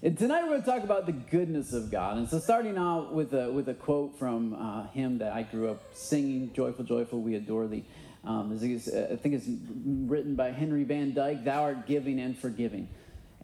And tonight we're going to talk about the goodness of God. And so, starting out with a, with a quote from uh, hymn that I grew up singing, Joyful, Joyful, We Adore Thee. Um, I think it's written by Henry Van Dyke Thou art giving and forgiving,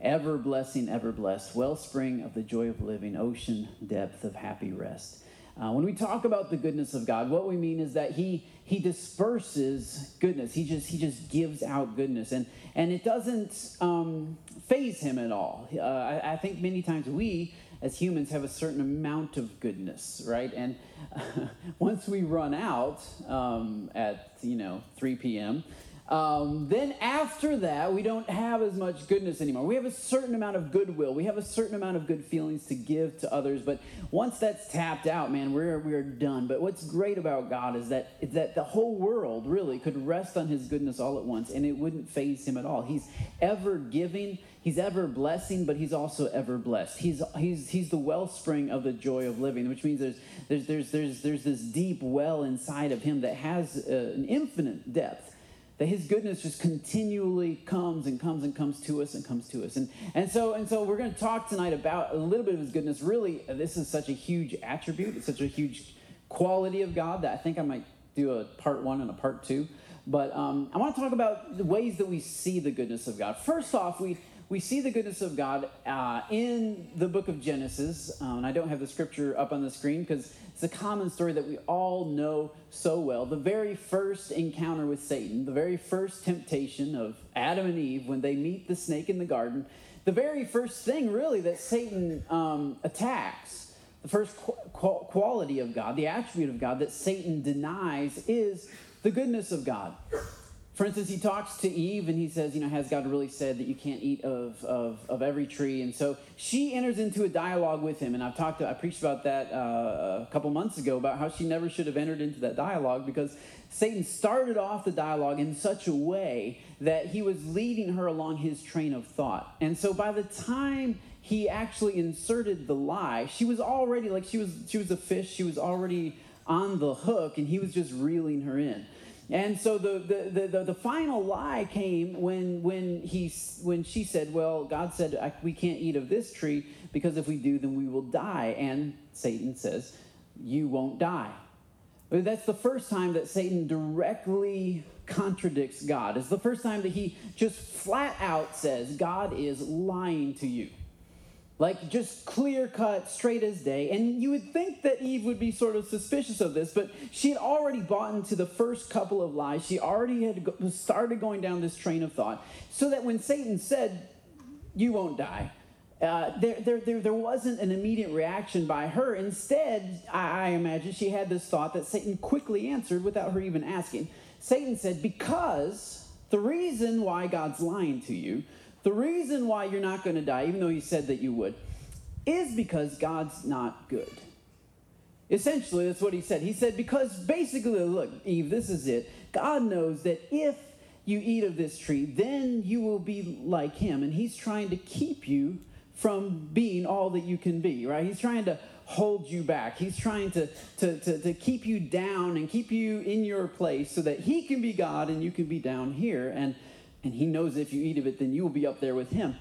ever blessing, ever blessed, wellspring of the joy of living, ocean depth of happy rest. Uh, when we talk about the goodness of God, what we mean is that He He disperses goodness. He just He just gives out goodness, and and it doesn't um, faze Him at all. Uh, I, I, think many times we as humans have a certain amount of goodness, right? And uh, once we run out um, at you know 3 p.m. Um, then after that, we don't have as much goodness anymore. We have a certain amount of goodwill. We have a certain amount of good feelings to give to others. But once that's tapped out, man, we're, we're done. But what's great about God is that, is that the whole world really could rest on his goodness all at once, and it wouldn't faze him at all. He's ever giving, he's ever blessing, but he's also ever blessed. He's, he's, he's the wellspring of the joy of living, which means there's, there's, there's, there's, there's this deep well inside of him that has uh, an infinite depth that his goodness just continually comes and comes and comes to us and comes to us. And and so and so we're going to talk tonight about a little bit of his goodness. Really this is such a huge attribute. It's such a huge quality of god that i think i might do a part one and a part two. But um, i want to talk about the ways that we see the goodness of god. First off we we see the goodness of God uh, in the book of Genesis. Um, and I don't have the scripture up on the screen because it's a common story that we all know so well. The very first encounter with Satan, the very first temptation of Adam and Eve when they meet the snake in the garden, the very first thing really that Satan um, attacks, the first qu- quality of God, the attribute of God that Satan denies is the goodness of God. For instance, he talks to Eve and he says, You know, has God really said that you can't eat of, of, of every tree? And so she enters into a dialogue with him. And I've talked to, I preached about that uh, a couple months ago about how she never should have entered into that dialogue because Satan started off the dialogue in such a way that he was leading her along his train of thought. And so by the time he actually inserted the lie, she was already like she was she was a fish, she was already on the hook, and he was just reeling her in. And so the, the, the, the, final lie came when, when, he, when she said, Well, God said, we can't eat of this tree because if we do, then we will die. And Satan says, You won't die. That's the first time that Satan directly contradicts God. It's the first time that he just flat out says, God is lying to you. Like just clear cut, straight as day. And you would think that Eve would be sort of suspicious of this, but she had already bought into the first couple of lies. She already had started going down this train of thought. So that when Satan said, You won't die, uh, there, there, there, there wasn't an immediate reaction by her. Instead, I, I imagine she had this thought that Satan quickly answered without her even asking. Satan said, Because the reason why God's lying to you the reason why you're not going to die, even though he said that you would, is because God's not good. Essentially, that's what he said. He said, because basically, look, Eve, this is it. God knows that if you eat of this tree, then you will be like him. And he's trying to keep you from being all that you can be, right? He's trying to hold you back. He's trying to, to, to, to keep you down and keep you in your place so that he can be God and you can be down here. And and he knows if you eat of it, then you will be up there with him.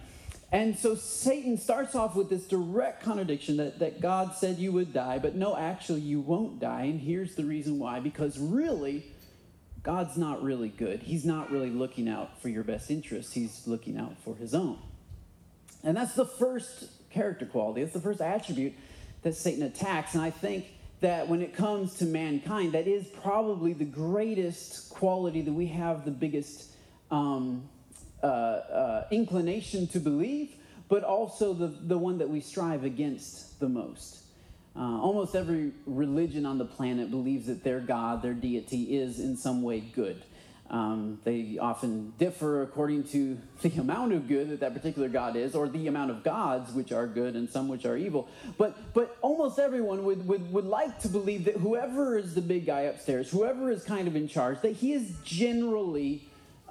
And so Satan starts off with this direct contradiction that, that God said you would die, but no, actually, you won't die. And here's the reason why because really, God's not really good. He's not really looking out for your best interests, He's looking out for His own. And that's the first character quality, that's the first attribute that Satan attacks. And I think that when it comes to mankind, that is probably the greatest quality that we have the biggest um, uh, uh, inclination to believe, but also the, the one that we strive against the most. Uh, almost every religion on the planet believes that their God, their deity, is in some way good. Um, they often differ according to the amount of good that that particular God is, or the amount of gods which are good and some which are evil. But, but almost everyone would, would, would like to believe that whoever is the big guy upstairs, whoever is kind of in charge, that he is generally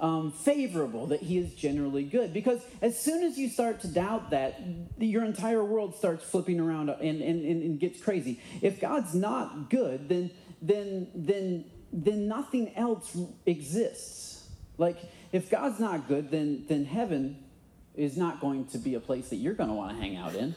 um, favorable, that he is generally good. Because as soon as you start to doubt that, your entire world starts flipping around and, and, and, gets crazy. If God's not good, then, then, then, then nothing else exists. Like, if God's not good, then, then heaven is not going to be a place that you're going to want to hang out in.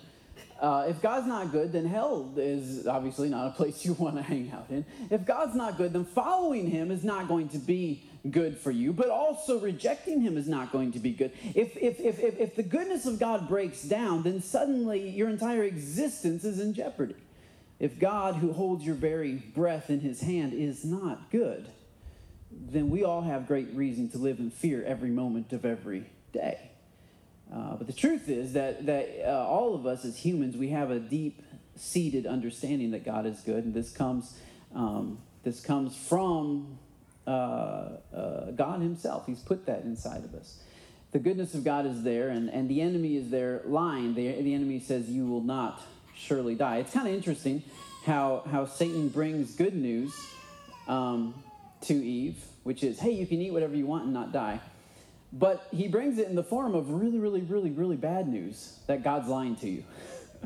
Uh, if God's not good, then hell is obviously not a place you want to hang out in. If God's not good, then following Him is not going to be good for you, but also rejecting Him is not going to be good. If, if, if, if, if the goodness of God breaks down, then suddenly your entire existence is in jeopardy. If God, who holds your very breath in His hand, is not good, then we all have great reason to live in fear every moment of every day. Uh, but the truth is that, that uh, all of us as humans, we have a deep seated understanding that God is good, and this comes, um, this comes from uh, uh, God Himself. He's put that inside of us. The goodness of God is there, and, and the enemy is there lying. The, the enemy says, You will not surely die. It's kind of interesting how, how Satan brings good news um, to Eve, which is, Hey, you can eat whatever you want and not die. But he brings it in the form of really, really, really, really bad news that God's lying to you.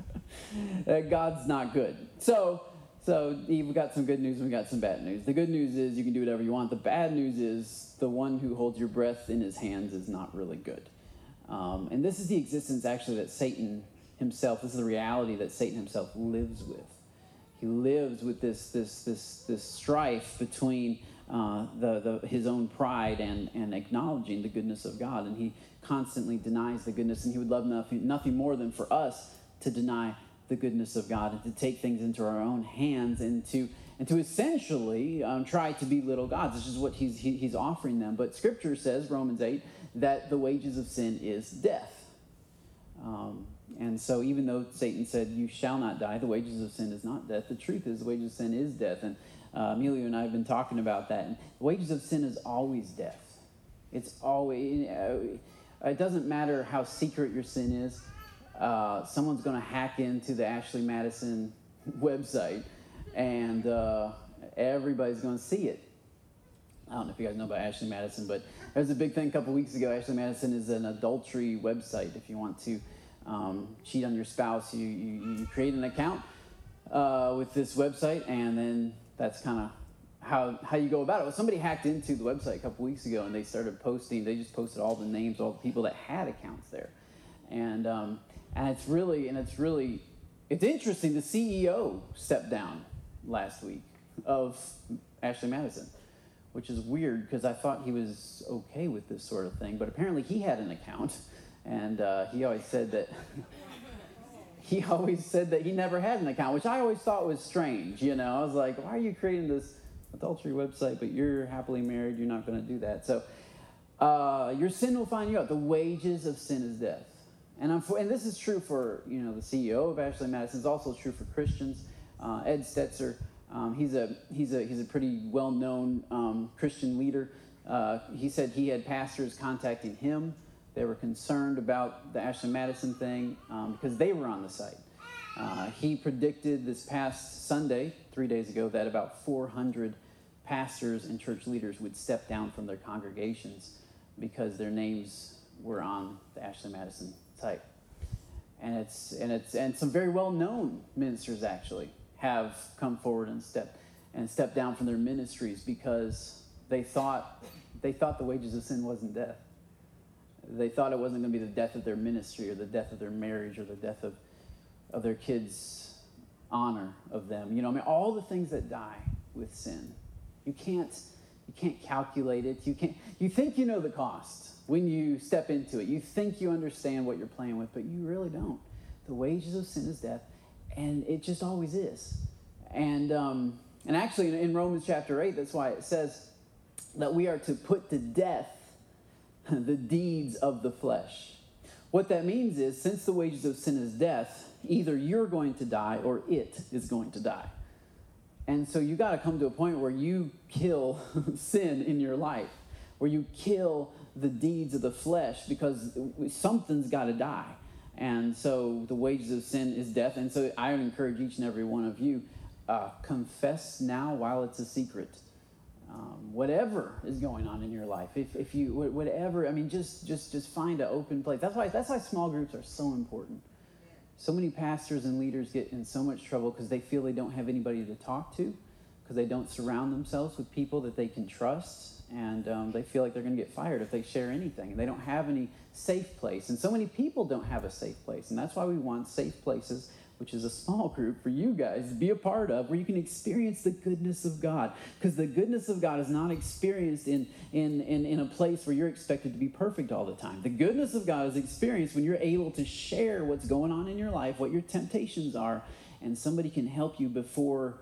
that God's not good. So, so we've got some good news and we've got some bad news. The good news is you can do whatever you want. The bad news is the one who holds your breath in his hands is not really good. Um, and this is the existence actually that Satan himself, this is the reality that Satan himself lives with. He lives with this, this, this, this strife between uh, the, the, his own pride and, and acknowledging the goodness of God. And he constantly denies the goodness, and he would love nothing, nothing more than for us to deny the goodness of God and to take things into our own hands and to, and to essentially um, try to be little gods. This is what he's, he, he's offering them. But Scripture says, Romans 8, that the wages of sin is death. Um, and so, even though Satan said, You shall not die, the wages of sin is not death, the truth is, the wages of sin is death. And uh, and I have been talking about that. And the wages of sin is always death. It's always, it doesn't matter how secret your sin is. Uh, someone's going to hack into the Ashley Madison website and uh, everybody's going to see it. I don't know if you guys know about Ashley Madison, but there's a big thing a couple weeks ago. Ashley Madison is an adultery website. If you want to um, cheat on your spouse, you, you, you create an account uh, with this website, and then that's kind of how how you go about it. Well, somebody hacked into the website a couple weeks ago, and they started posting. They just posted all the names, all the people that had accounts there, and um, and it's really and it's really it's interesting. The CEO stepped down last week of Ashley Madison, which is weird because I thought he was okay with this sort of thing, but apparently he had an account, and uh, he always said that. he always said that he never had an account, which I always thought was strange. You know, I was like, why are you creating this adultery website, but you're happily married? You're not going to do that. So, uh, your sin will find you out. The wages of sin is death. And, I'm for, and this is true for you know the CEO of Ashley Madison. It's also true for Christians. Uh, Ed Stetzer, um, he's a he's a he's a pretty well known um, Christian leader. Uh, he said he had pastors contacting him they were concerned about the Ashley Madison thing um, because they were on the site. Uh, he predicted this past Sunday, three days ago, that about 400 pastors and church leaders would step down from their congregations because their names were on the Ashley Madison site. And it's and it's and some very well-known ministers actually have come forward and stepped and stepped down from their ministries because they thought they thought the wages of sin wasn't death they thought it wasn't going to be the death of their ministry or the death of their marriage or the death of, of their kids' honor of them. You know, I mean, all the things that die with sin. You can't, you can't calculate it. You, can't, you think you know the cost when you step into it. You think you understand what you're playing with, but you really don't. The wages of sin is death, and it just always is. And, um, and actually, in, in Romans chapter 8, that's why it says that we are to put to death the deeds of the flesh. What that means is, since the wages of sin is death, either you're going to die or it is going to die. And so you got to come to a point where you kill sin in your life, where you kill the deeds of the flesh because something's got to die. And so the wages of sin is death. And so I encourage each and every one of you uh, confess now while it's a secret um, whatever is going on in your life if, if you whatever i mean just just just find an open place that's why that's why small groups are so important so many pastors and leaders get in so much trouble because they feel they don't have anybody to talk to because they don't surround themselves with people that they can trust and um, they feel like they're going to get fired if they share anything. And they don't have any safe place. And so many people don't have a safe place. And that's why we want safe places, which is a small group for you guys to be a part of, where you can experience the goodness of God. Because the goodness of God is not experienced in, in, in, in a place where you're expected to be perfect all the time. The goodness of God is experienced when you're able to share what's going on in your life, what your temptations are, and somebody can help you before,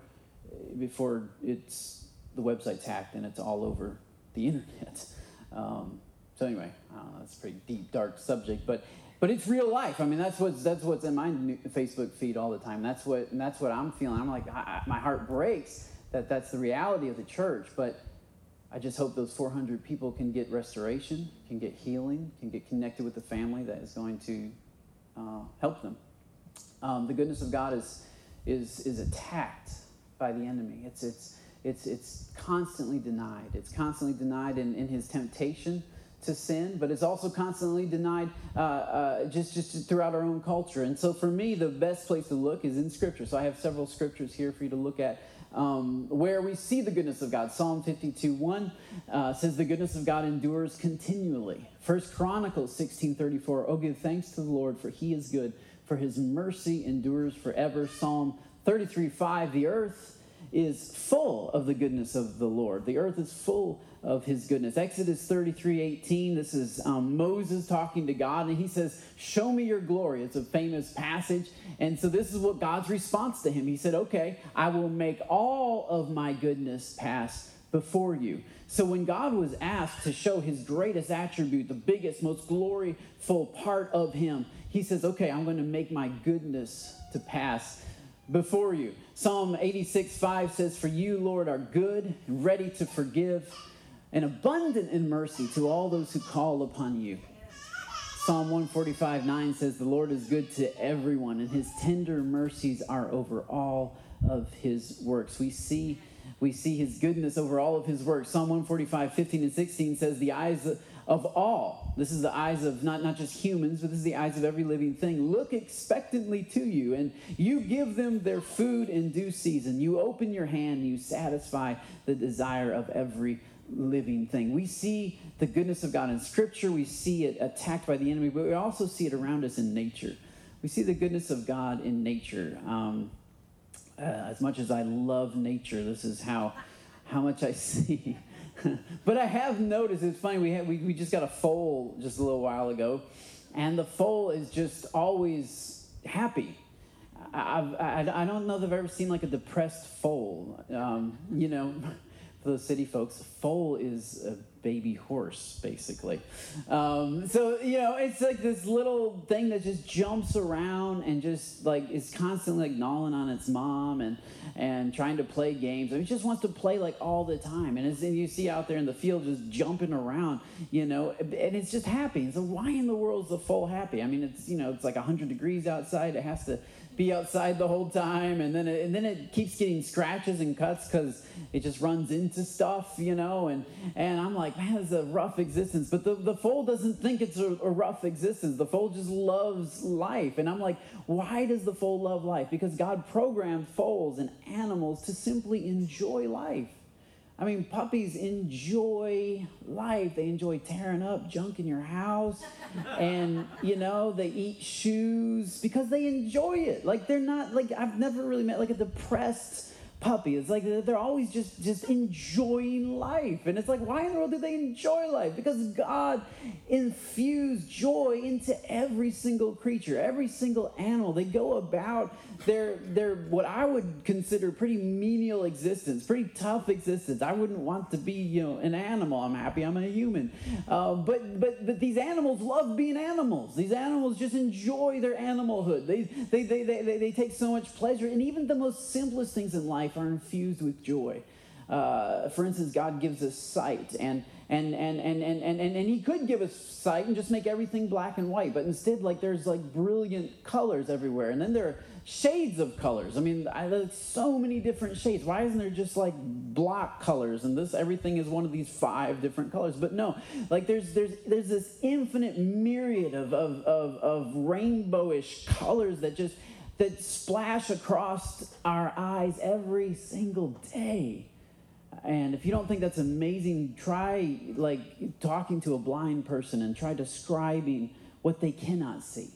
before it's the website's hacked and it's all over the internet. Um, so anyway, that's a pretty deep, dark subject, but but it's real life. I mean, that's what's that's what's in my Facebook feed all the time. That's what and that's what I'm feeling. I'm like, I, my heart breaks that that's the reality of the church. But I just hope those 400 people can get restoration, can get healing, can get connected with the family that is going to uh, help them. Um, the goodness of God is is is attacked by the enemy. It's it's it's, it's constantly denied. It's constantly denied in, in his temptation to sin, but it's also constantly denied uh, uh, just, just throughout our own culture. And so for me, the best place to look is in Scripture. So I have several scriptures here for you to look at um, where we see the goodness of God. Psalm 52 1 uh, says, The goodness of God endures continually. First Chronicles 16 34, Oh, give thanks to the Lord, for he is good, for his mercy endures forever. Psalm 33 5, The earth is full of the goodness of the Lord. The earth is full of his goodness. Exodus 33 18, this is um, Moses talking to God, and he says, Show me your glory. It's a famous passage. And so this is what God's response to him. He said, Okay, I will make all of my goodness pass before you. So when God was asked to show his greatest attribute, the biggest, most gloryful part of him, he says, Okay, I'm going to make my goodness to pass before you. Psalm 86 5 says, For you, Lord, are good and ready to forgive and abundant in mercy to all those who call upon you. Psalm 145 9 says, The Lord is good to everyone, and his tender mercies are over all of his works. We see we see his goodness over all of his works. Psalm 145, 15 and 16 says, The eyes of all. This is the eyes of not, not just humans, but this is the eyes of every living thing. Look expectantly to you, and you give them their food in due season. You open your hand, you satisfy the desire of every living thing. We see the goodness of God in Scripture, we see it attacked by the enemy, but we also see it around us in nature. We see the goodness of God in nature. Um, uh, as much as I love nature, this is how how much I see but I have noticed it's funny. We, had, we we just got a foal just a little while ago, and the foal is just always happy. I've, I, I don't know if I've ever seen like a depressed foal. Um, you know, for the city folks, foal is a baby horse, basically. Um, so, you know, it's like this little thing that just jumps around and just like is constantly like gnawing on its mom and, and trying to play games. I mean, it just wants to play like all the time. And, as, you see out there in the field just jumping around, you know, and it's just happy. so, why in the world is the foal happy? I mean, it's, you know, it's like 100 degrees outside. It has to be outside the whole time, and then it, and then it keeps getting scratches and cuts because it just runs into stuff, you know. And and I'm like, man, it's a rough existence. But the the foal doesn't think it's a, a rough existence. The foal just loves life. And I'm like, why does the foal love life? Because God programmed foals and animals to simply enjoy life. I mean, puppies enjoy life. They enjoy tearing up junk in your house. And, you know, they eat shoes because they enjoy it. Like, they're not, like, I've never really met, like, a depressed puppy. It's like they're always just just enjoying life. And it's like, why in the world do they enjoy life? Because God infused joy into every single creature, every single animal. They go about their their what I would consider pretty menial existence, pretty tough existence. I wouldn't want to be, you know, an animal. I'm happy I'm a human. Uh, but but but these animals love being animals. These animals just enjoy their animalhood. They they they they, they, they take so much pleasure in even the most simplest things in life life are infused with joy. Uh, for instance, God gives us sight, and and, and, and, and, and, and, He could give us sight and just make everything black and white, but instead, like, there's like brilliant colors everywhere, and then there are shades of colors. I mean, I, there's so many different shades. Why isn't there just like block colors and this everything is one of these five different colors? But no, like, there's there's there's this infinite myriad of of of, of rainbowish colors that just that splash across our eyes every single day. And if you don't think that's amazing, try like talking to a blind person and try describing what they cannot see.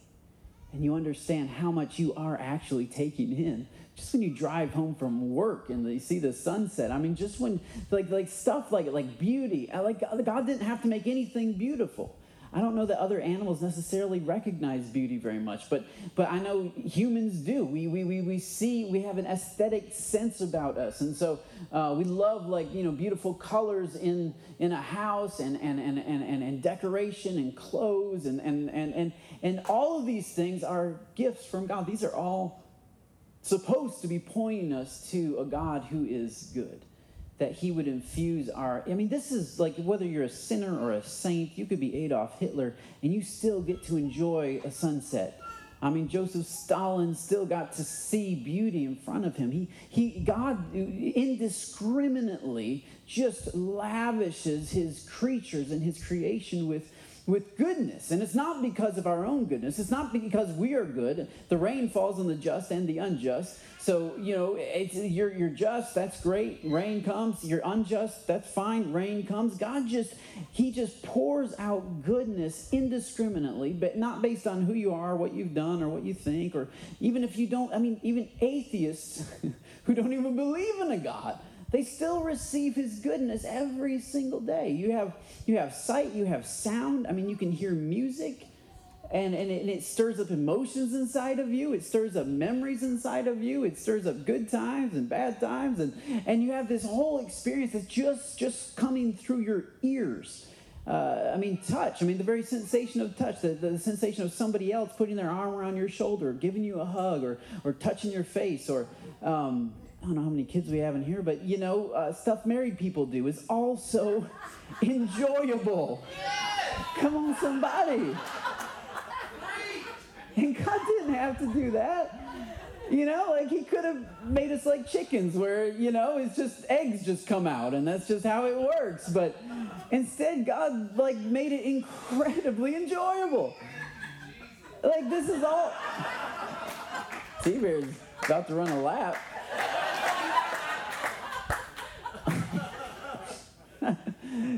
And you understand how much you are actually taking in. Just when you drive home from work and you see the sunset. I mean, just when like like stuff like like beauty. Like God didn't have to make anything beautiful. I don't know that other animals necessarily recognize beauty very much, but but I know humans do. We we, we, we see we have an aesthetic sense about us, and so uh, we love like you know beautiful colors in in a house and and and and, and, and decoration and clothes and, and and and and all of these things are gifts from God. These are all supposed to be pointing us to a God who is good that he would infuse our i mean this is like whether you're a sinner or a saint you could be adolf hitler and you still get to enjoy a sunset. I mean joseph stalin still got to see beauty in front of him. He, he god indiscriminately just lavishes his creatures and his creation with with goodness. And it's not because of our own goodness. It's not because we are good. The rain falls on the just and the unjust. So, you know, you're, you're just, that's great. Rain comes. You're unjust, that's fine. Rain comes. God just, He just pours out goodness indiscriminately, but not based on who you are, what you've done, or what you think, or even if you don't, I mean, even atheists who don't even believe in a God they still receive his goodness every single day you have you have sight you have sound i mean you can hear music and, and, it, and it stirs up emotions inside of you. It stirs up memories inside of you. It stirs up good times and bad times. And, and you have this whole experience that's just, just coming through your ears. Uh, I mean, touch. I mean, the very sensation of touch, the, the sensation of somebody else putting their arm around your shoulder, giving you a hug, or, or touching your face, or um, I don't know how many kids we have in here, but you know, uh, stuff married people do is also enjoyable. Come on, somebody. And God didn't have to do that. You know, like he could have made us like chickens where, you know, it's just eggs just come out and that's just how it works. But instead, God like made it incredibly enjoyable. Like this is all T-Bear's about to run a lap.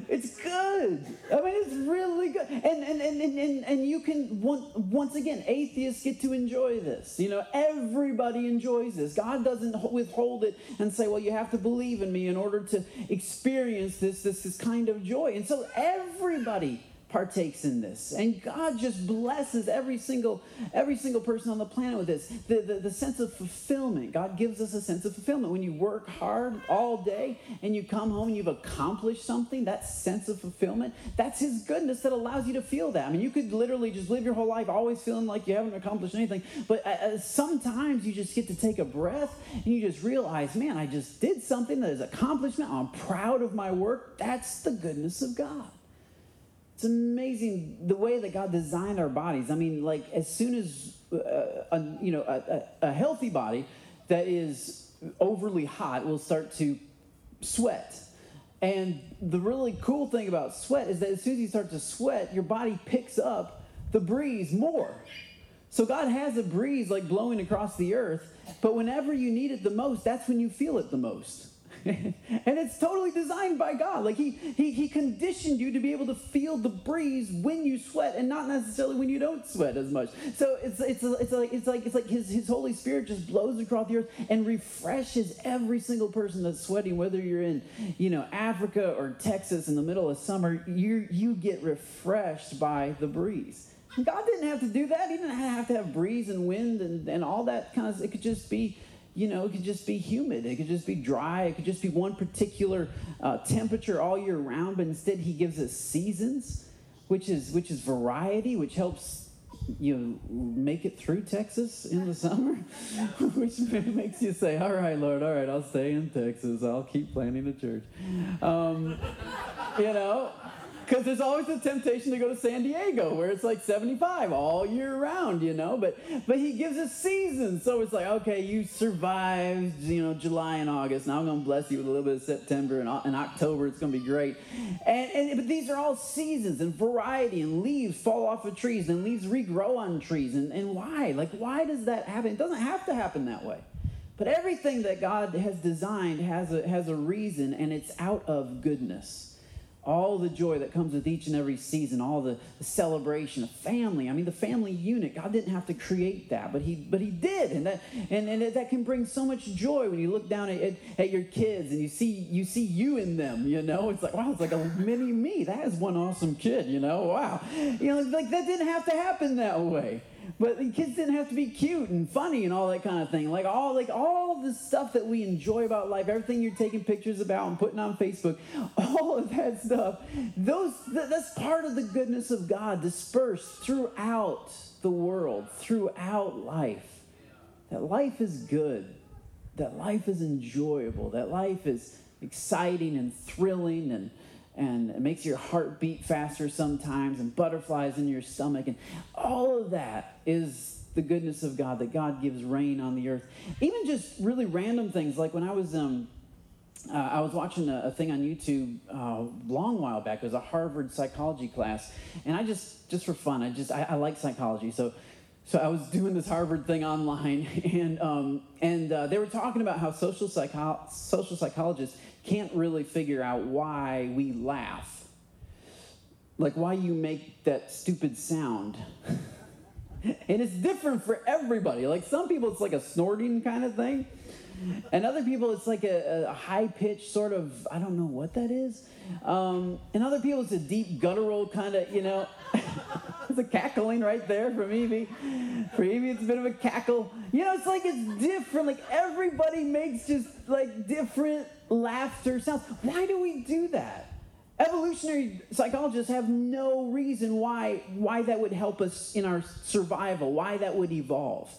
It's good. I mean, it's really good. And, and, and, and, and you can, once again, atheists get to enjoy this. You know, everybody enjoys this. God doesn't withhold it and say, well, you have to believe in me in order to experience this, this, this kind of joy. And so everybody partakes in this. And god just blesses every single every single person on the planet with this. The, the, the, sense of fulfillment. God gives us a sense of fulfillment. When you work hard all day and you come home and you've accomplished something that sense of fulfillment that's his goodness that allows you to feel that. I mean you could literally just live your whole life always feeling like you haven't accomplished anything but uh, uh sometimes you just get to take a breath and you just realize man i just did something that is accomplishment. I'm proud of my work. That's the goodness of god it's amazing the way that God designed our bodies. I mean, like as soon as uh, a, you know a, a, a healthy body that is overly hot will start to sweat. And the really cool thing about sweat is that as soon as you start to sweat, your body picks up the breeze more. So God has a breeze like blowing across the earth, but whenever you need it the most, that's when you feel it the most. and it's totally designed by God. Like he, he he conditioned you to be able to feel the breeze when you sweat and not necessarily when you don't sweat as much. So it's it's it's like it's like it's like his his Holy Spirit just blows across the earth and refreshes every single person that's sweating, whether you're in, you know, Africa or Texas in the middle of summer, you you get refreshed by the breeze. God didn't have to do that. He didn't have to have breeze and wind and, and all that kind of it could just be you know, it could just be humid. It could just be dry. It could just be one particular uh, temperature all year round. But instead, he gives us seasons, which is which is variety, which helps you know, make it through Texas in the summer, which makes you say, "All right, Lord, all right, I'll stay in Texas. I'll keep planting the church." Um, you know, because there's always the temptation to go to San Diego where it's like 75 all year round, you know. But but he gives us seasons, so it's like okay, you survived, you know, July and August. Now I'm to bless you with a little bit of September and, and October. It's to be great. And, and but these are all seasons and variety, and leaves fall off of trees, and leaves regrow on trees. And and why? Like why does that happen? It doesn't have to happen that way. But everything that God has designed has a, has a reason, and it's out of goodness all the joy that comes with each and every season, all the, the, celebration, the family. I mean, the family unit. God didn't have to create that, but He but He did, and that and, and that can bring so much joy when you look down at, at, at, your kids and you see you see you in them. You know, it's like wow, it's like a mini me. That is one awesome kid. You know, wow. You know, like that didn't have to happen that way. But kids didn't have to be cute and funny and all that kind of thing. Like all like all the stuff that we enjoy about life, everything you're taking pictures about and putting on Facebook, all of that stuff. Those that's part of the goodness of God dispersed throughout the world, throughout life. That life is good. That life is enjoyable. That life is exciting and thrilling and and it makes your heart beat faster sometimes and butterflies in your stomach. And all of that is the goodness of god that god gives rain on the earth. Even just really random things like when i was um, uh, I was watching a, a thing on YouTube a uh, long while back. It was a Harvard psychology class, and I just, just for fun, I just, I, I like psychology, so, so I was doing this Harvard thing online, and um, and uh, they were talking about how social psycho- social psychologists can't really figure out why we laugh. Like why you make that stupid sound. and it's different for everybody. Like some people, it's like a snorting kind of thing. And other people, it's like a, a high pitched sort of, I don't know what that is. Um, and other people, it's a deep guttural kind of, you know. it's a cackling right there from Evie. For Evie, it's a bit of a cackle. You know, it's like it's different. Like everybody makes just like different laughter sounds. Why do we do that? Evolutionary psychologists have no reason why why that would help us in our survival, why that would evolve.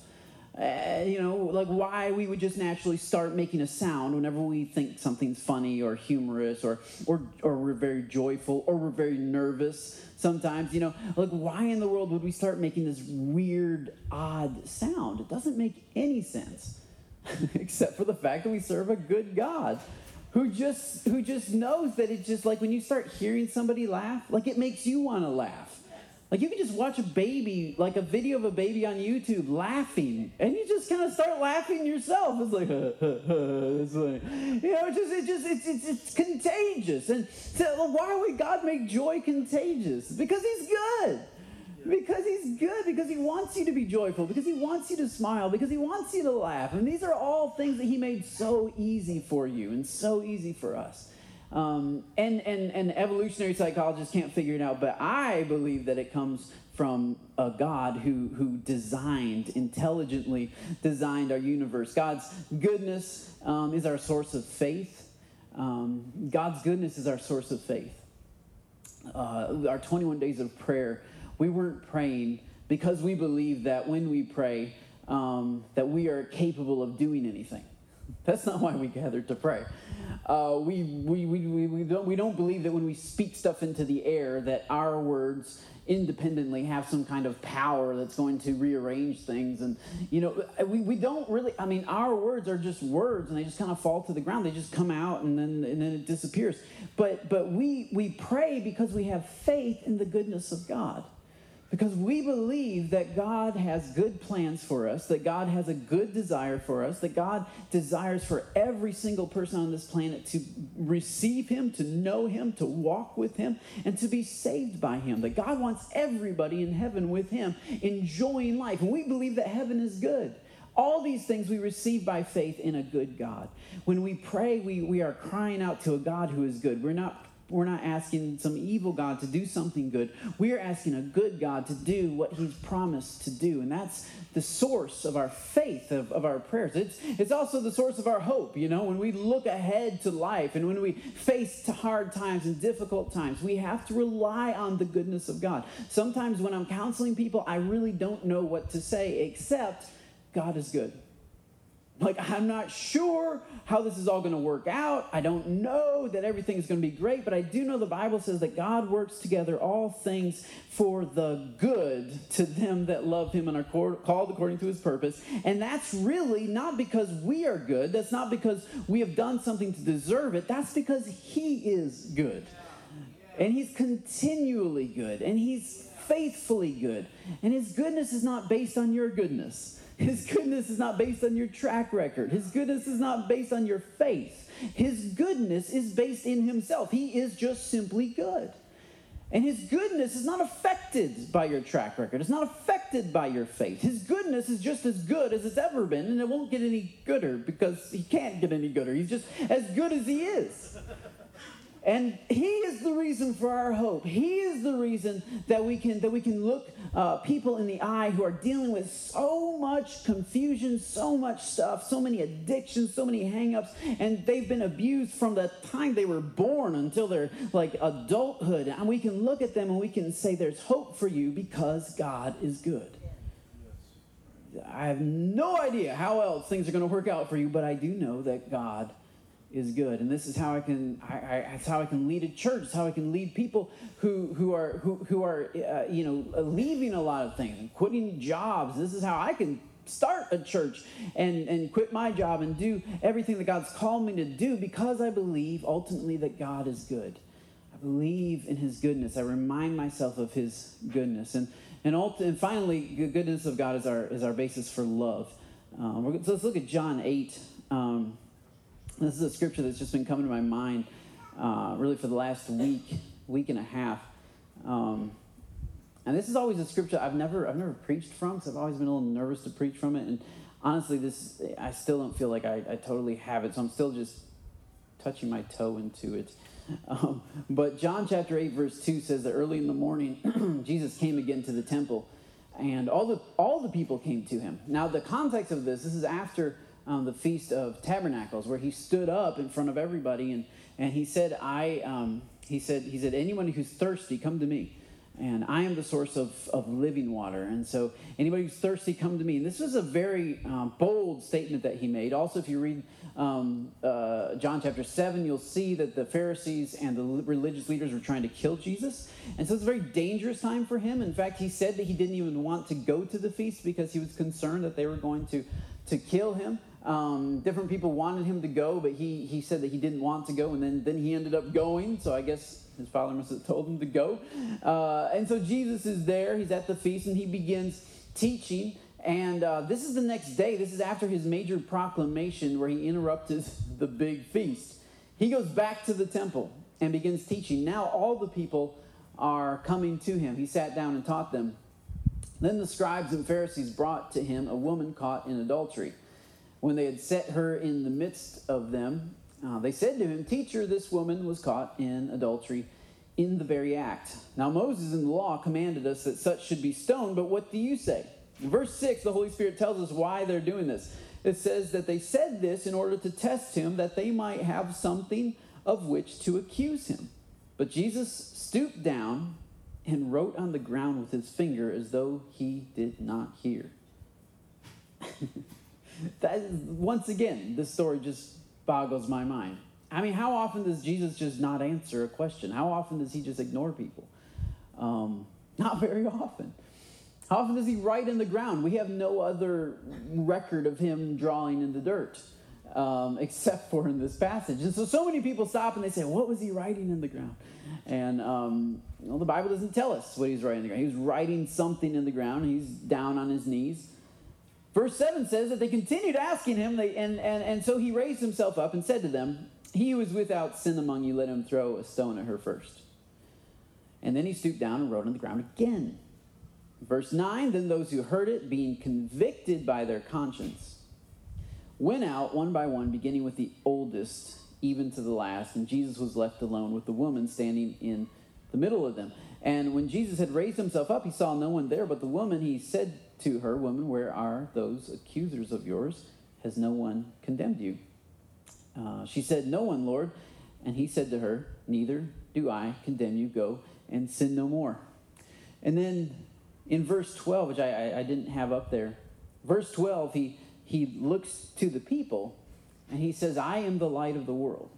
Uh, you know, like why we would just naturally start making a sound whenever we think something's funny or humorous or or or we're very joyful or we're very nervous sometimes, you know, like why in the world would we start making this weird odd sound? It doesn't make any sense. except for the fact that we serve a good God who just who just knows that it's just like when you start hearing somebody laugh, like it makes you want to laugh. Like you can just watch a baby, like a video of a baby on YouTube laughing, and you just kind of start laughing yourself. It's like, it's like you know, it's just it just it's, it's it's contagious. And so why would God make joy contagious? Because He's good. Because he's good, because he wants you to be joyful, because he wants you to smile, because he wants you to laugh. And these are all things that he made so easy for you and so easy for us. Um, and, and, and evolutionary psychologists can't figure it out, but I believe that it comes from a God who, who designed, intelligently designed our universe. God's goodness um, is our source of faith. Um, God's goodness is our source of faith. Uh, our 21 days of prayer we weren't praying because we believe that when we pray, um, that we are capable of doing anything. That's not why we gathered to pray. Uh, we, we, we, we, we, don't, we don't believe that when we speak stuff into the air that our words independently have some kind of power that's going to rearrange things and you know we, we don't really i mean our words are just words and they just kind of fall to the ground they just come out and then and then it disappears but but we we pray because we have faith in the goodness of god because we believe that God has good plans for us, that God has a good desire for us, that God desires for every single person on this planet to receive Him, to know Him, to walk with Him, and to be saved by Him. That God wants everybody in heaven with Him, enjoying life. And we believe that heaven is good. All these things we receive by faith in a good God. When we pray, we, we are crying out to a God who is good. We're not we're not asking some evil God to do something good. We are asking a good God to do what He's promised to do. And that's the source of our faith, of, of our prayers. It's, it's also the source of our hope. You know, when we look ahead to life and when we face hard times and difficult times, we have to rely on the goodness of God. Sometimes when I'm counseling people, I really don't know what to say except God is good. Like, I'm not sure how this is all going to work out. I don't know that everything is going to be great, but I do know the Bible says that God works together all things for the good to them that love Him and are called according to His purpose. And that's really not because we are good. That's not because we have done something to deserve it. That's because He is good. And He's continually good. And He's faithfully good. And His goodness is not based on your goodness. His goodness is not based on your track record. His goodness is not based on your faith. His goodness is based in Himself. He is just simply good. And His goodness is not affected by your track record, it's not affected by your faith. His goodness is just as good as it's ever been, and it won't get any gooder because He can't get any gooder. He's just as good as He is. And he is the reason for our hope. He is the reason that we can that we can look uh, people in the eye who are dealing with so much confusion, so much stuff, so many addictions, so many hangups, and they've been abused from the time they were born until their like adulthood. And we can look at them and we can say, "There's hope for you because God is good." I have no idea how else things are going to work out for you, but I do know that God is good. And this is how I can, I, I, that's how I can lead a church. It's how I can lead people who, who are, who, who are uh, you know, leaving a lot of things and quitting jobs. This is how I can start a church and, and quit my job and do everything that God's called me to do because I believe ultimately that God is good. I believe in his goodness. I remind myself of his goodness. And, and, ulti- and finally, the goodness of God is our, is our basis for love. Um, so let's look at John 8. Um, this is a scripture that's just been coming to my mind uh, really for the last week, week and a half. Um, and this is always a scripture I've never I've never preached from so I've always been a little nervous to preach from it. And honestly, this I still don't feel like I, I totally have it, so I'm still just touching my toe into it. Um, but John chapter 8, verse 2 says that early in the morning, Jesus came again to the temple, and all the all the people came to him. Now, the context of this, this is after um, the Feast of Tabernacles, where he stood up in front of everybody and, and he said, I, um, he said, he said, anyone who's thirsty, come to me. And I am the source of, of living water. And so anybody who's thirsty, come to me. And this was a very um, bold statement that he made. Also, if you read um, uh, John chapter 7, you'll see that the Pharisees and the religious leaders were trying to kill Jesus. And so it's a very dangerous time for him. In fact, he said that he didn't even want to go to the feast because he was concerned that they were going to, to kill him. Um, different people wanted him to go, but he, he said that he didn't want to go, and then, then he ended up going. So I guess his father must have told him to go. Uh, and so Jesus is there. He's at the feast, and he begins teaching. And uh, this is the next day. This is after his major proclamation where he interrupted the big feast. He goes back to the temple and begins teaching. Now all the people are coming to him. He sat down and taught them. Then the scribes and Pharisees brought to him a woman caught in adultery. When they had set her in the midst of them, uh, they said to him, Teacher, this woman was caught in adultery in the very act. Now, Moses in the law commanded us that such should be stoned, but what do you say? In verse 6, the Holy Spirit tells us why they're doing this. It says that they said this in order to test him, that they might have something of which to accuse him. But Jesus stooped down and wrote on the ground with his finger as though he did not hear. once again, this story just boggles my mind. I mean, how often does Jesus just not answer a question? How often does he just ignore people? Um, not very often. How often does he write in the ground? We have no other record of him drawing in the dirt um, except for in this passage. And so, so many people stop and they say, What was he writing in the ground? And um, well, the Bible doesn't tell us what he's writing in the ground. He was writing something in the ground. He's down on his knees. Verse 7 says that they continued asking him, they, and, and, and so he raised himself up and said to them, He who is without sin among you, let him throw a stone at her first. And then he stooped down and wrote on the ground again. Verse 9 Then those who heard it, being convicted by their conscience, went out one by one, beginning with the oldest, even to the last. And Jesus was left alone with the woman standing in the middle of them. And when Jesus had raised himself up, he saw no one there but the woman. He said to her, Woman, where are those accusers of yours? Has no one condemned you? Uh, she said, No one, Lord. And he said to her, Neither do I condemn you. Go and sin no more. And then in verse 12, which I, I, I didn't have up there, verse 12, he, he looks to the people and he says, I am the light of the world.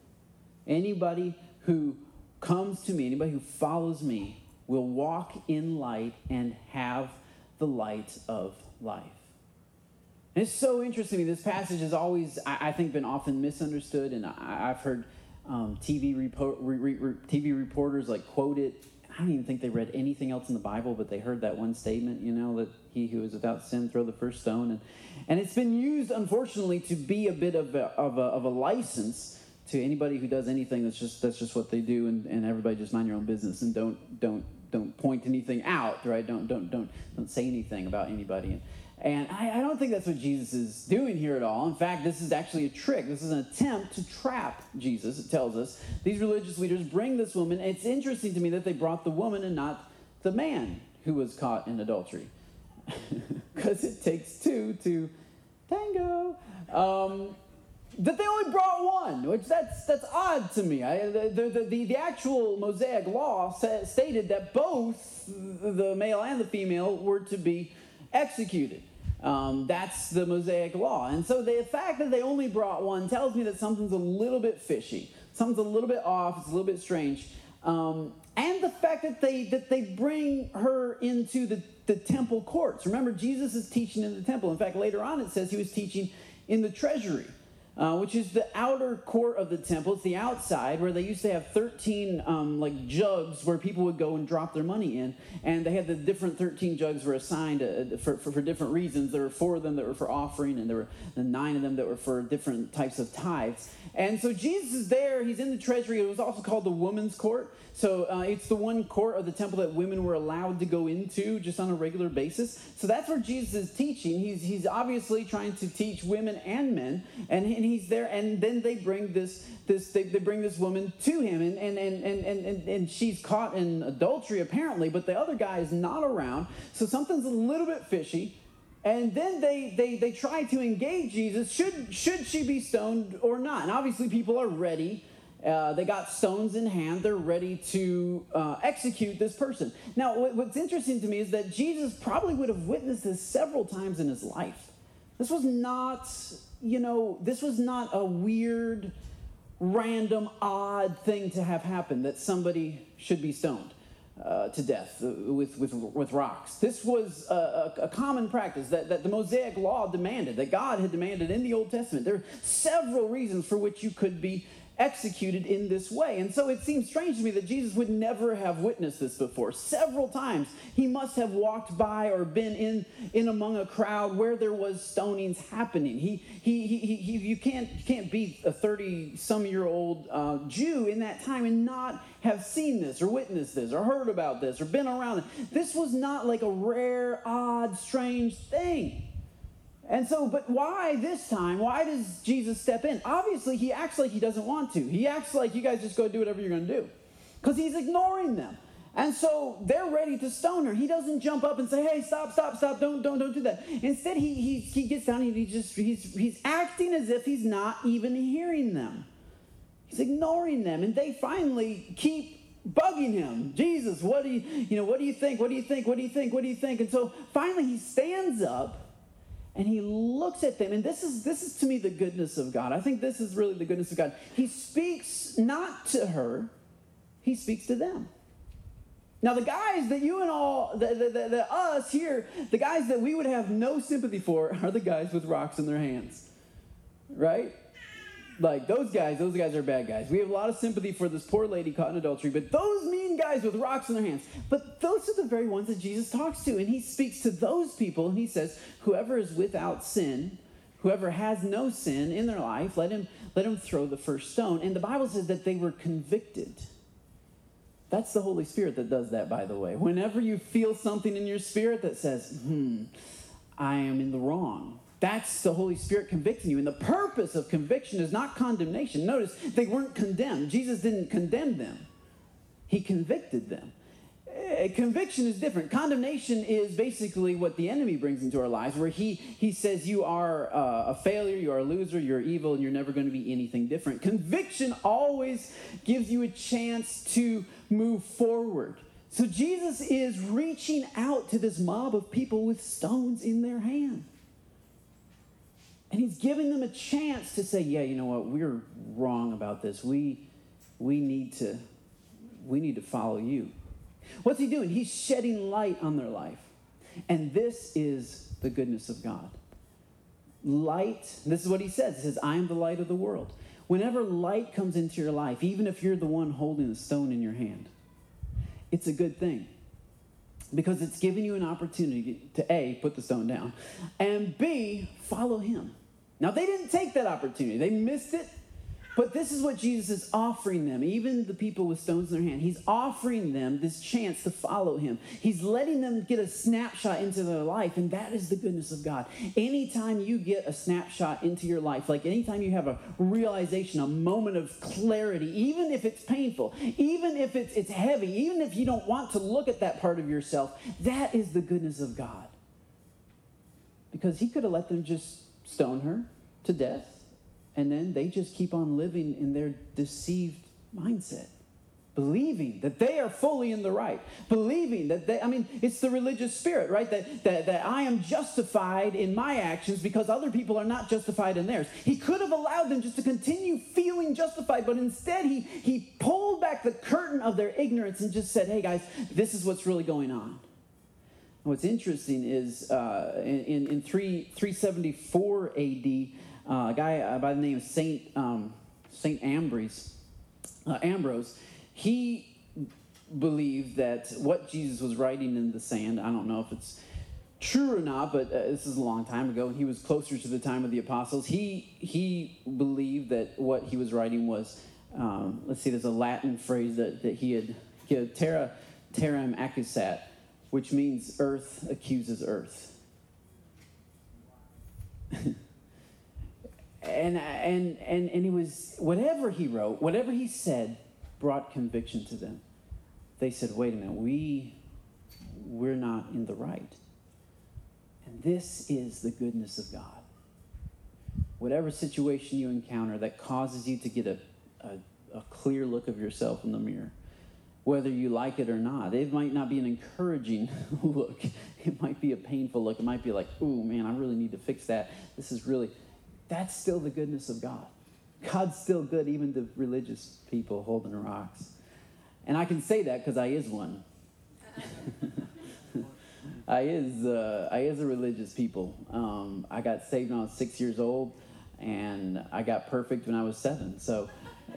Anybody who comes to me, anybody who follows me, will walk in light and have the light of life. And it's so interesting. This passage has always, I, I think, been often misunderstood, and I, have heard um, TV, repo- re, re, TV reporters like quote it. I I don't even think they read anything else in the Bible, but they heard that one statement, you know, that he who is without sin throw the first stone. And, and it's been used, unfortunately, to be a bit of a, of a, of a license to anybody who does anything that's just that's just what they do and, and everybody just mind your own business and don't don't don't point anything out right? Don't don't don't don't say anything about anybody. And, I, I don't think that's what jesus is doing here at all. In fact this is actually a trick. This is an attempt to trap jesus it tells us. These religious leaders bring this woman. It's interesting to me that they brought the woman and not the man who was caught in adultery. Because it takes two to tango. Um, that they only brought one, which that's that's odd to me. I, the, the, the, the, actual Mosaic law stated that both the male and the female were to be executed. Um, that's the Mosaic law. And so the fact that they only brought one tells me that something's a little bit fishy. Something's a little bit off. It's a little bit strange. Um, and the fact that they that they bring her into the, the temple courts. Remember, Jesus is teaching in the temple. In fact, later on it says he was teaching in the treasury uh, which is the outer court of the temple. It's the outside where they used to have 13 um, like jugs where people would go and drop their money in. And they had the different 13 jugs were assigned uh, for, for, for, different reasons. There were four of them that were for offering, and there were the nine of them that were for different types of tithes. And so Jesus is there. He's in the treasury. It was also called the woman's court. So uh, it's the one court of the temple that women were allowed to go into just on a regular basis. So that's where Jesus is teaching. He's, he's obviously trying to teach women and men. And, and he's there. And then they bring this, this they, they bring this woman to him. And, and, and, and, and, and she's caught in adultery, apparently. But the other guy is not around. So something's a little bit fishy. And then they, they, they try to engage Jesus. Should, should she be stoned or not? And obviously, people are ready uh, they got stones in hand. They're ready to uh, execute this person. Now, what's interesting to me is that Jesus probably would have witnessed this several times in his life. This was not, you know, this was not a weird, random, odd thing to have happen that somebody should be stoned. Uh, to death with, with, with rocks. This was a, a, a, common practice that, that the Mosaic law demanded, that God had demanded in the Old Testament. There are several reasons for which you could be executed in this way. And so it seems strange to me that Jesus would never have witnessed this before. Several times he must have walked by or been in, in among a crowd where there was stonings happening. He, he, he, he you, can't, you can't be a 30 some year old uh, Jew in that time and not have seen this or witnessed this or heard about this or been around it. This was not like a rare, odd, strange thing. And so, but why this time? Why does Jesus step in? Obviously, he acts like he doesn't want to. He acts like you guys just go do whatever you're going to do because he's ignoring them. And so they're ready to stone her. He doesn't jump up and say, "Hey, stop, stop, stop! Don't, don't, don't do that." Instead, he he, he gets down and he just he's he's acting as if he's not even hearing them. He's ignoring them, and they finally keep bugging him. Jesus, what do you you know? What do you think? What do you think? What do you think? What do you think? And so finally, he stands up and he looks at them and this is this is to me the goodness of god. I think this is really the goodness of god. He speaks not to her he speaks to them. Now the guys that you and all the, the, the, the us here the guys that we would have no sympathy for are the guys with rocks in their hands right like those guys, those guys are bad guys. We have a lot of sympathy for this poor lady caught in adultery, but those mean guys with rocks in their hands. But those are the very ones that Jesus talks to, and he speaks to those people, and he says, "Whoever is without sin, whoever has no sin in their life, let him let him throw the first stone." And the Bible says that they were convicted. That's the Holy Spirit that does that, by the way. Whenever you feel something in your spirit that says, "Hmm, I am in the wrong." That's the Holy Spirit convicting you. And the purpose of conviction is not condemnation. Notice they weren't condemned. Jesus didn't condemn them, He convicted them. Conviction is different. Condemnation is basically what the enemy brings into our lives, where he, he says, You are uh, a failure, you are a loser, you're evil, and you're never going to be anything different. Conviction always gives you a chance to move forward. So Jesus is reaching out to this mob of people with stones in their hand. And he's giving them a chance to say, yeah, you know what, we're wrong about this. We, we, need to, we need to follow you. What's he doing? He's shedding light on their life. And this is the goodness of God. Light, this is what he says. He says, I am the light of the world. Whenever light comes into your life, even if you're the one holding the stone in your hand, it's a good thing because it's giving you an opportunity to A, put the stone down, and B, follow him. Now, they didn't take that opportunity, they missed it. But this is what Jesus is offering them, even the people with stones in their hand. He's offering them this chance to follow him. He's letting them get a snapshot into their life, and that is the goodness of God. Anytime you get a snapshot into your life, like anytime you have a realization, a moment of clarity, even if it's painful, even if it's, it's heavy, even if you don't want to look at that part of yourself, that is the goodness of God. Because he could have let them just stone her to death and then they just keep on living in their deceived mindset, believing that they are fully in the right, believing that they, I mean, it's the religious spirit, right? That, that, that I am justified in my actions because other people are not justified in theirs. He could have allowed them just to continue feeling justified, but instead he, he pulled back the curtain of their ignorance and just said, hey guys, this is what's really going on. What's interesting is uh, in, in 3, 374 AD, uh, a guy uh, by the name of Saint um, Saint Ambrose, uh, Ambrose, he believed that what Jesus was writing in the sand. I don't know if it's true or not, but uh, this is a long time ago, and he was closer to the time of the apostles. He he believed that what he was writing was, um, let's see, there's a Latin phrase that, that he had, terra terram accusat, which means earth accuses earth. and and and and he was whatever he wrote, whatever he said, brought conviction to them. They said, "Wait a minute, we we're not in the right." And this is the goodness of God. Whatever situation you encounter that causes you to get a, a, a clear look of yourself in the mirror, whether you like it or not. It might not be an encouraging look. It might be a painful look. It might be like, "Ooh, man, I really need to fix that. This is really that's still the goodness of God. God's still good, even to religious people holding rocks. And I can say that because I is one. I is uh, I is a religious people. Um, I got saved when I was six years old, and I got perfect when I was seven. So,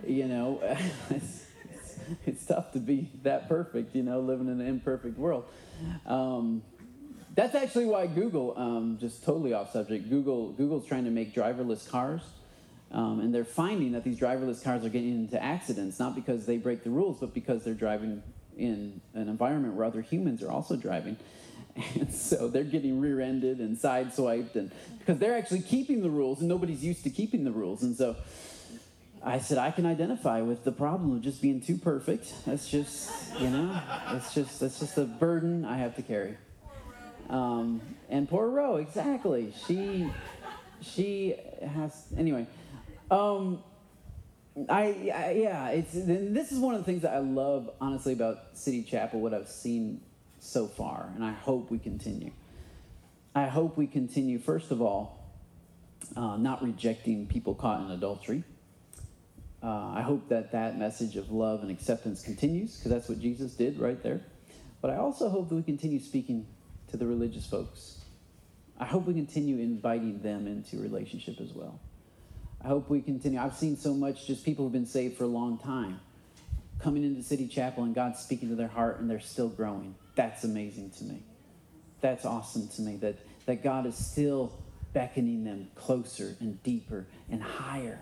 you know, it's, it's, it's tough to be that perfect. You know, living in an imperfect world. Um, that's actually why Google, um, just totally off subject, Google Google's trying to make driverless cars. Um, and they're finding that these driverless cars are getting into accidents, not because they break the rules, but because they're driving in an environment where other humans are also driving. And so they're getting rear ended and sideswiped, and because they're actually keeping the rules, and nobody's used to keeping the rules. And so I said, I can identify with the problem of just being too perfect. That's just, you know, that's just, that's just a burden I have to carry. Um, and poor Ro, exactly. She she has anyway. Um, I, I, yeah, it's this is one of the things that I love honestly about City Chapel. What I've seen so far, and I hope we continue. I hope we continue. First of all, uh, not rejecting people caught in adultery. Uh, I hope that that message of love and acceptance continues because that's what Jesus did right there. But I also hope that we continue speaking to the religious folks. I hope we continue inviting them into relationship as well. I hope we continue. I've seen so much just people who've been saved for a long time coming into City Chapel and God speaking to their heart and they're still growing. That's amazing to me. That's awesome to me that, that God is still beckoning them closer and deeper and higher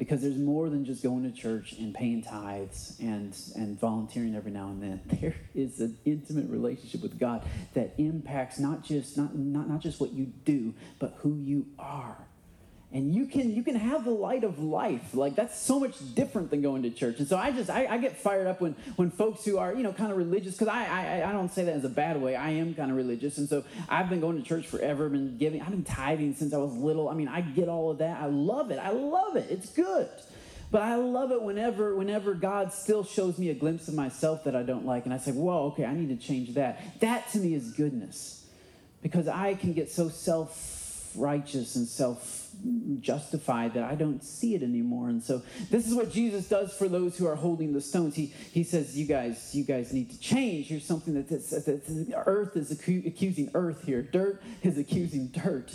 because there's more than just going to church and paying tithes and, and volunteering every now and then. There is an intimate relationship with God that impacts not just not, not, not just what you do, but who you are and you can you can have the light of life. Like that's so much different than going to church. And so i just i, I get fired up when when folks who are you know kind of religious because I, I i don't say that as a bad way. I am kind of religious. And so i've been going to church forever been giving i've been tithing since i was little. I mean i get all of that. I love it. I love it. It's good. But I love it whenever, whenever God still shows me a glimpse of myself that I don't like, and I say, "Whoa, okay, I need to change that." That to me is goodness, because I can get so self-righteous and self justified that I don't see it anymore. And so this is what Jesus does for those who are holding the stones. He, he says, you guys, you guys need to change. Here's something that, that, that earth is accusing earth here. Dirt is accusing dirt.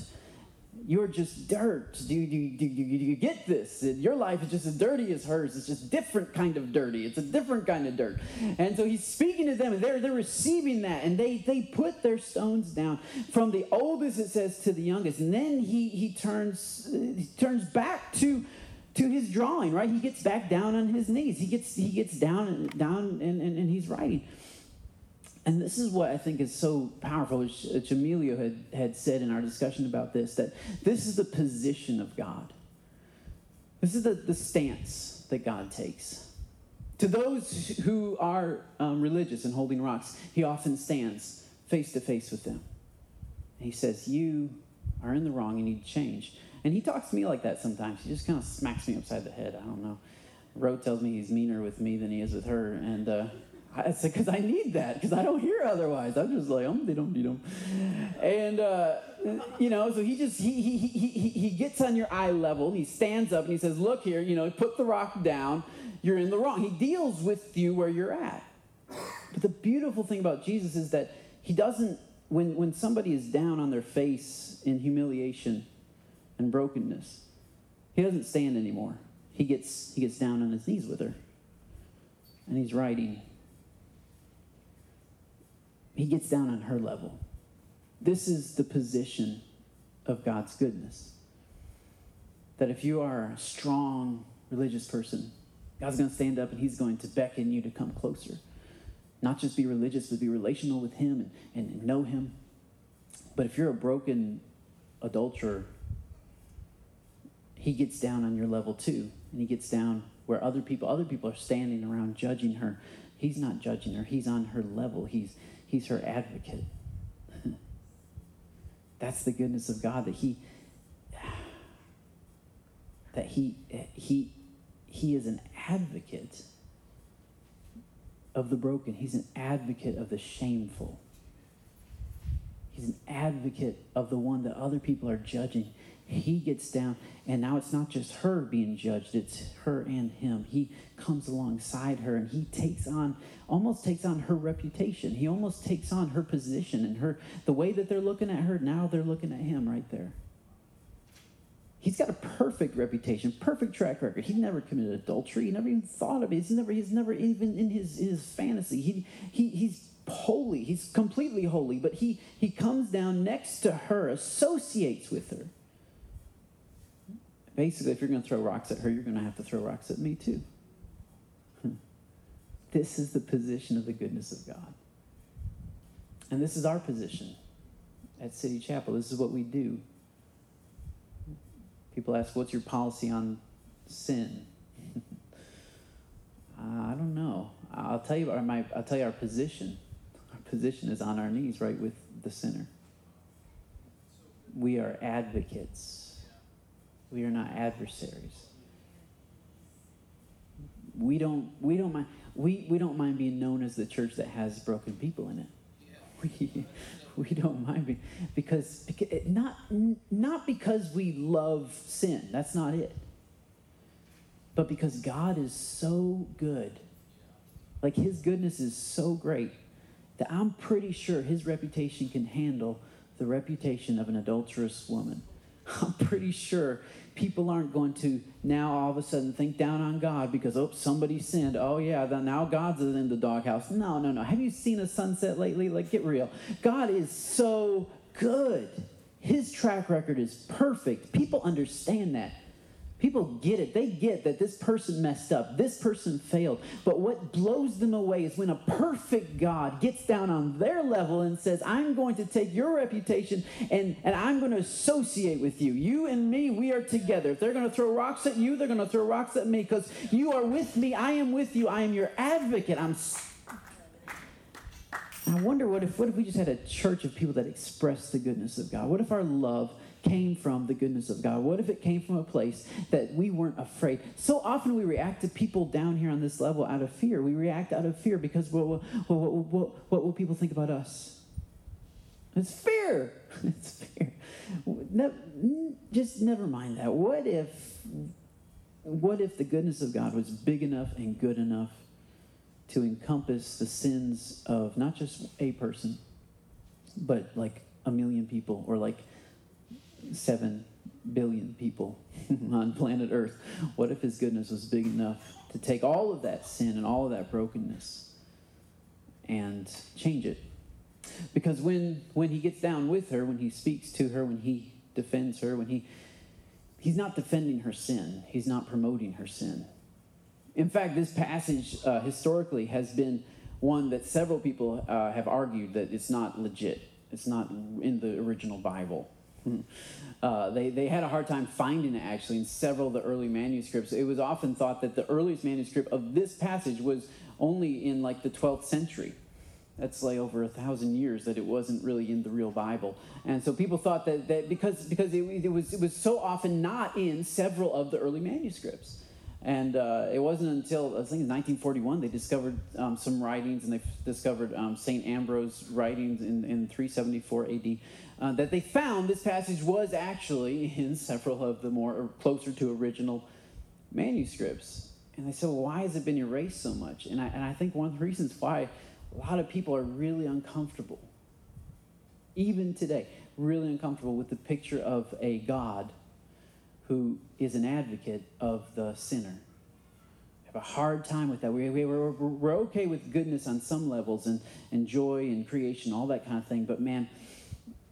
You're just dirt. Do you, do, you, do, do you get this? Your life is just as dirty as hers. It's just different kind of dirty. It's a different kind of dirt. And so he's speaking to them, and they're, they're receiving that, and they, they put their stones down from the oldest, it says, to the youngest. And then he, he, turns, he turns back to to his drawing, right? He gets back down on his knees. He gets he gets down and down and, and, and he's writing. And this is what I think is so powerful, which Emilio had, had said in our discussion about this, that this is the position of God. This is the, the stance that God takes. To those who are um, religious and holding rocks, he often stands face to face with them. He says, You are in the wrong, and you need to change. And he talks to me like that sometimes. He just kind of smacks me upside the head. I don't know. Ro tells me he's meaner with me than he is with her. And, uh, I said, because I need that, because I don't hear otherwise. I'm just like, um, they don't need them. And, uh, you know, so he just, he, he, he, he, gets on your eye level. He stands up and he says, look here, you know, put the rock down. You're in the wrong. He deals with you where you're at. But the beautiful thing about Jesus is that he doesn't, when, when somebody is down on their face in humiliation and brokenness, he doesn't stand anymore. He gets, he gets down on his knees with her. And he's writing he gets down on her level. This is the position of God's goodness. That if you are a strong religious person, God's going to stand up and He's going to beckon you to come closer. Not just be religious, but be relational with Him and, and know Him. But if you're a broken adulterer, He gets down on your level too. And He gets down where other people, other people are standing around judging her. He's not judging her. He's on her level. He's He's her advocate. That's the goodness of God that he that he he he is an advocate of the broken. He's an advocate of the shameful. He's an advocate of the one that other people are judging. He gets down, and now it's not just her being judged, it's her and him. He comes alongside her and he takes on, almost takes on her reputation. He almost takes on her position and her, the way that they're looking at her, now they're looking at him right there. He's got a perfect reputation, perfect track record. He never committed adultery. He never even thought of it. He's never, he's never even in his, his fantasy. He, he, he's holy. He's completely holy. But he, he comes down next to her, associates with her basically, if you're going to throw rocks at her, you're going to have to throw rocks at me too. this is the position of the goodness of God. And this is our position at City Chapel. This is what we do. People ask, What's your policy on sin? I don't know. I'll tell you our, my, I'll tell you our position. Our position is on our knees, right with the sinner. We are advocates we are not adversaries. We don't, we don't mind. We, we don't mind being known as the church that has broken people in it. We, we don't mind being, because, because not, not because we love sin. That's not it. But because God is so good. Like his goodness is so great that I'm pretty sure his reputation can handle the reputation of an adulterous woman. I'm pretty sure people aren't going to now all of a sudden think down on God because, oh, somebody sinned. Oh, yeah, now God's in the doghouse. No, no, no. Have you seen a sunset lately? Like, get real. God is so good. His track record is perfect. People understand that. People get it. They get that this person messed up, this person failed. But what blows them away is when a perfect God gets down on their level and says, I'm going to take your reputation and, and I'm going to associate with you. You and me, we are together. If they're going to throw rocks at you, they're going to throw rocks at me because you are with me. I am with you. I am your advocate. I'm. I wonder what if what if we just had a church of people that express the goodness of God? What if our love came from the goodness of God? What if it came from a place that we weren't afraid? So often we react to people down here on this level out of fear. We react out of fear because what, what, what, what will people think about us? It's fear. It's fear. just never mind that. What if, what if the goodness of God was big enough and good enough to encompass the sins of not just a person, but like a million people or like seven billion people on planet Earth. What if his goodness was big enough to take all of that sin and all of that brokenness and change it? Because when, when he gets down with her, when he speaks to her, when he defends her, when he he's not defending her sin, he's not promoting her sin. In fact, this passage uh, historically has been one that several people uh, have argued that it's not legit. It's not in the original Bible. Uh, they, they had a hard time finding it actually in several of the early manuscripts. It was often thought that the earliest manuscript of this passage was only in like the 12th century. That's like over a thousand years that it wasn't really in the real Bible. And so people thought that, that because, because it, it, was, it was so often not in several of the early manuscripts. And uh, it wasn't until, I think in 1941, they discovered um, some writings and they discovered um, St. Ambrose writings in, in 374 AD uh, that they found this passage was actually in several of the more closer to original manuscripts. And they said, well, why has it been erased so much? And I, and I think one of the reasons why a lot of people are really uncomfortable, even today, really uncomfortable with the picture of a God who is an advocate of the sinner. Have a hard time with that. We, we, we're, we're okay with goodness on some levels and, and joy and creation, all that kind of thing. But man,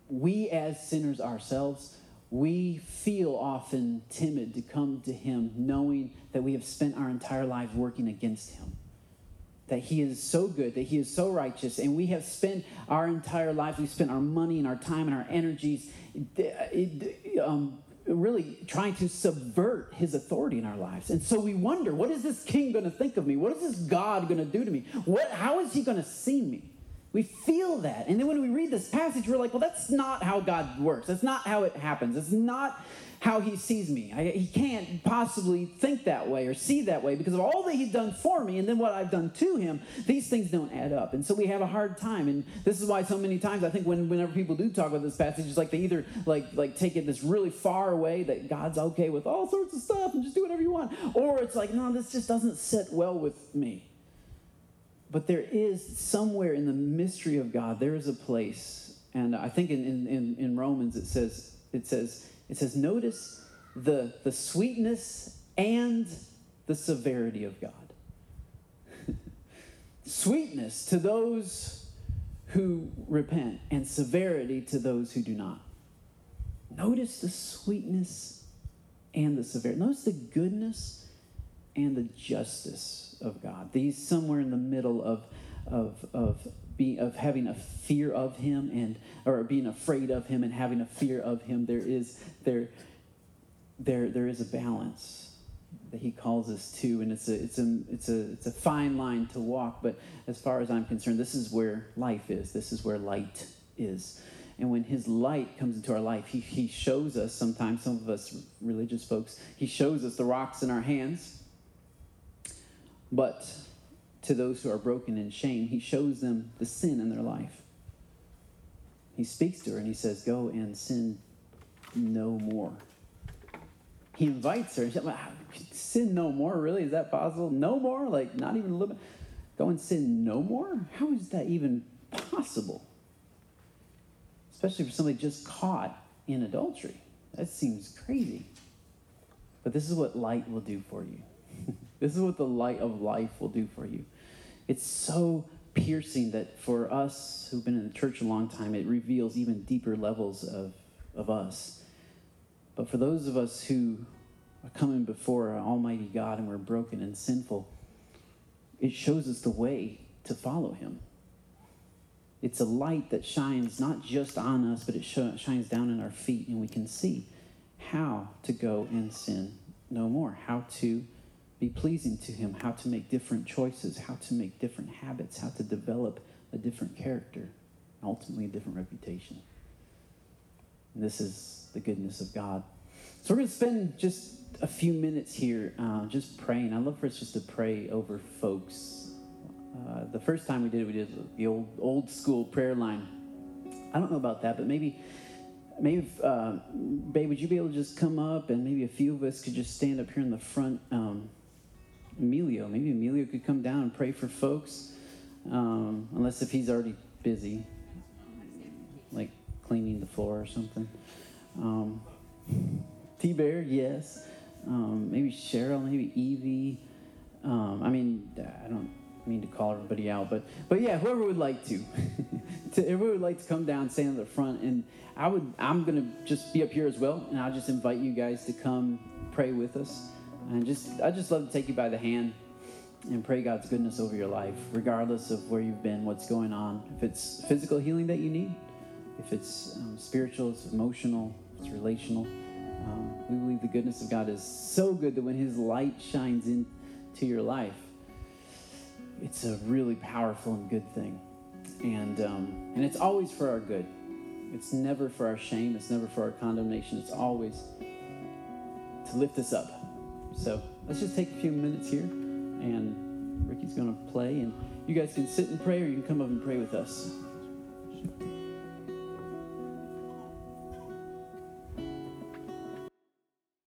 we as sinners ourselves, we feel often timid to come to Him knowing that we have spent our entire lives working against Him. That He is so good, that He is so righteous, and we have spent our entire lives, we've spent our money and our time and our energies um, really trying to subvert his authority in our lives. And so we wonder, what is this king going to think of me? What is this God going to do to me? What, how is he going to see me? We feel that. And then when we read this passage, we're like, well, that's not how God works. That's not how it happens. It's not how he sees me. I, he can't possibly think that way or see that way because of all that he's done for me and then what I've done to him. These things don't add up. And so we have a hard time. And this is why so many times I think when, whenever people do talk about this passage, it's like they either like, like take it this really far away that God's okay with all sorts of stuff and just do whatever you want. Or it's like, no, this just doesn't sit well with me. But there is somewhere in the mystery of God, there is a place. And I think in, in, in Romans it says, it says, it says, notice the, the sweetness and the severity of God. sweetness to those who repent, and severity to those who do not. Notice the sweetness and the severity. Notice the goodness and the justice of God. These somewhere in the middle of, of, of being of having a fear of him and or being afraid of him and having a fear of him there is there there there is a balance that he calls us to and it's a it's a it's a it's a fine line to walk but as far as i'm concerned this is where life is. This is where light is. And when his light comes into our life he, he shows us sometimes some of us religious folks he shows us the rocks in our hands but to those who are broken in shame, he shows them the sin in their life. He speaks to her and he says, Go and sin no more. He invites her. Like, sin no more? Really? Is that possible? No more? Like, not even a little bit? Go and sin no more? How is that even possible? Especially for somebody just caught in adultery. That seems crazy. But this is what light will do for you. This is what the light of life will do for you. It's so piercing that for us who've been in the church a long time, it reveals even deeper levels of, of us. But for those of us who are coming before Almighty God and we're broken and sinful, it shows us the way to follow Him. It's a light that shines not just on us, but it sh- shines down in our feet, and we can see how to go and sin no more, how to be pleasing to Him, how to make different choices, how to make different habits, how to develop a different character, ultimately a different reputation. And this is the goodness of God. So we're going to spend just a few minutes here uh, just praying. I love for us just to pray over folks. Uh, the first time we did it, we did the old old school prayer line. I don't know about that, but maybe maybe uh, babe would you be able to just come up and maybe a few of us could just stand up here in the front um, Emilio. Maybe Emilio could come down and pray for folks, um, unless if he's already busy, like cleaning the floor or something. Um, T Bear, yes. Um, maybe Cheryl, maybe Evie. Um, I mean, I don't mean to call everybody out, but but yeah, whoever would like to, to whoever would like to come down, stand at the front, and I would. I'm gonna just be up here as well, and I'll just invite you guys to come pray with us, and just I just love to take you by the hand and pray God's goodness over your life, regardless of where you've been, what's going on. If it's physical healing that you need, if it's um, spiritual, it's emotional, it's relational. Um, we believe the goodness of God is so good that when His light shines into your life, it's a really powerful and good thing. And, um, and it's always for our good. It's never for our shame. It's never for our condemnation. It's always to lift us up. So let's just take a few minutes here, and Ricky's going to play, and you guys can sit and pray, or you can come up and pray with us.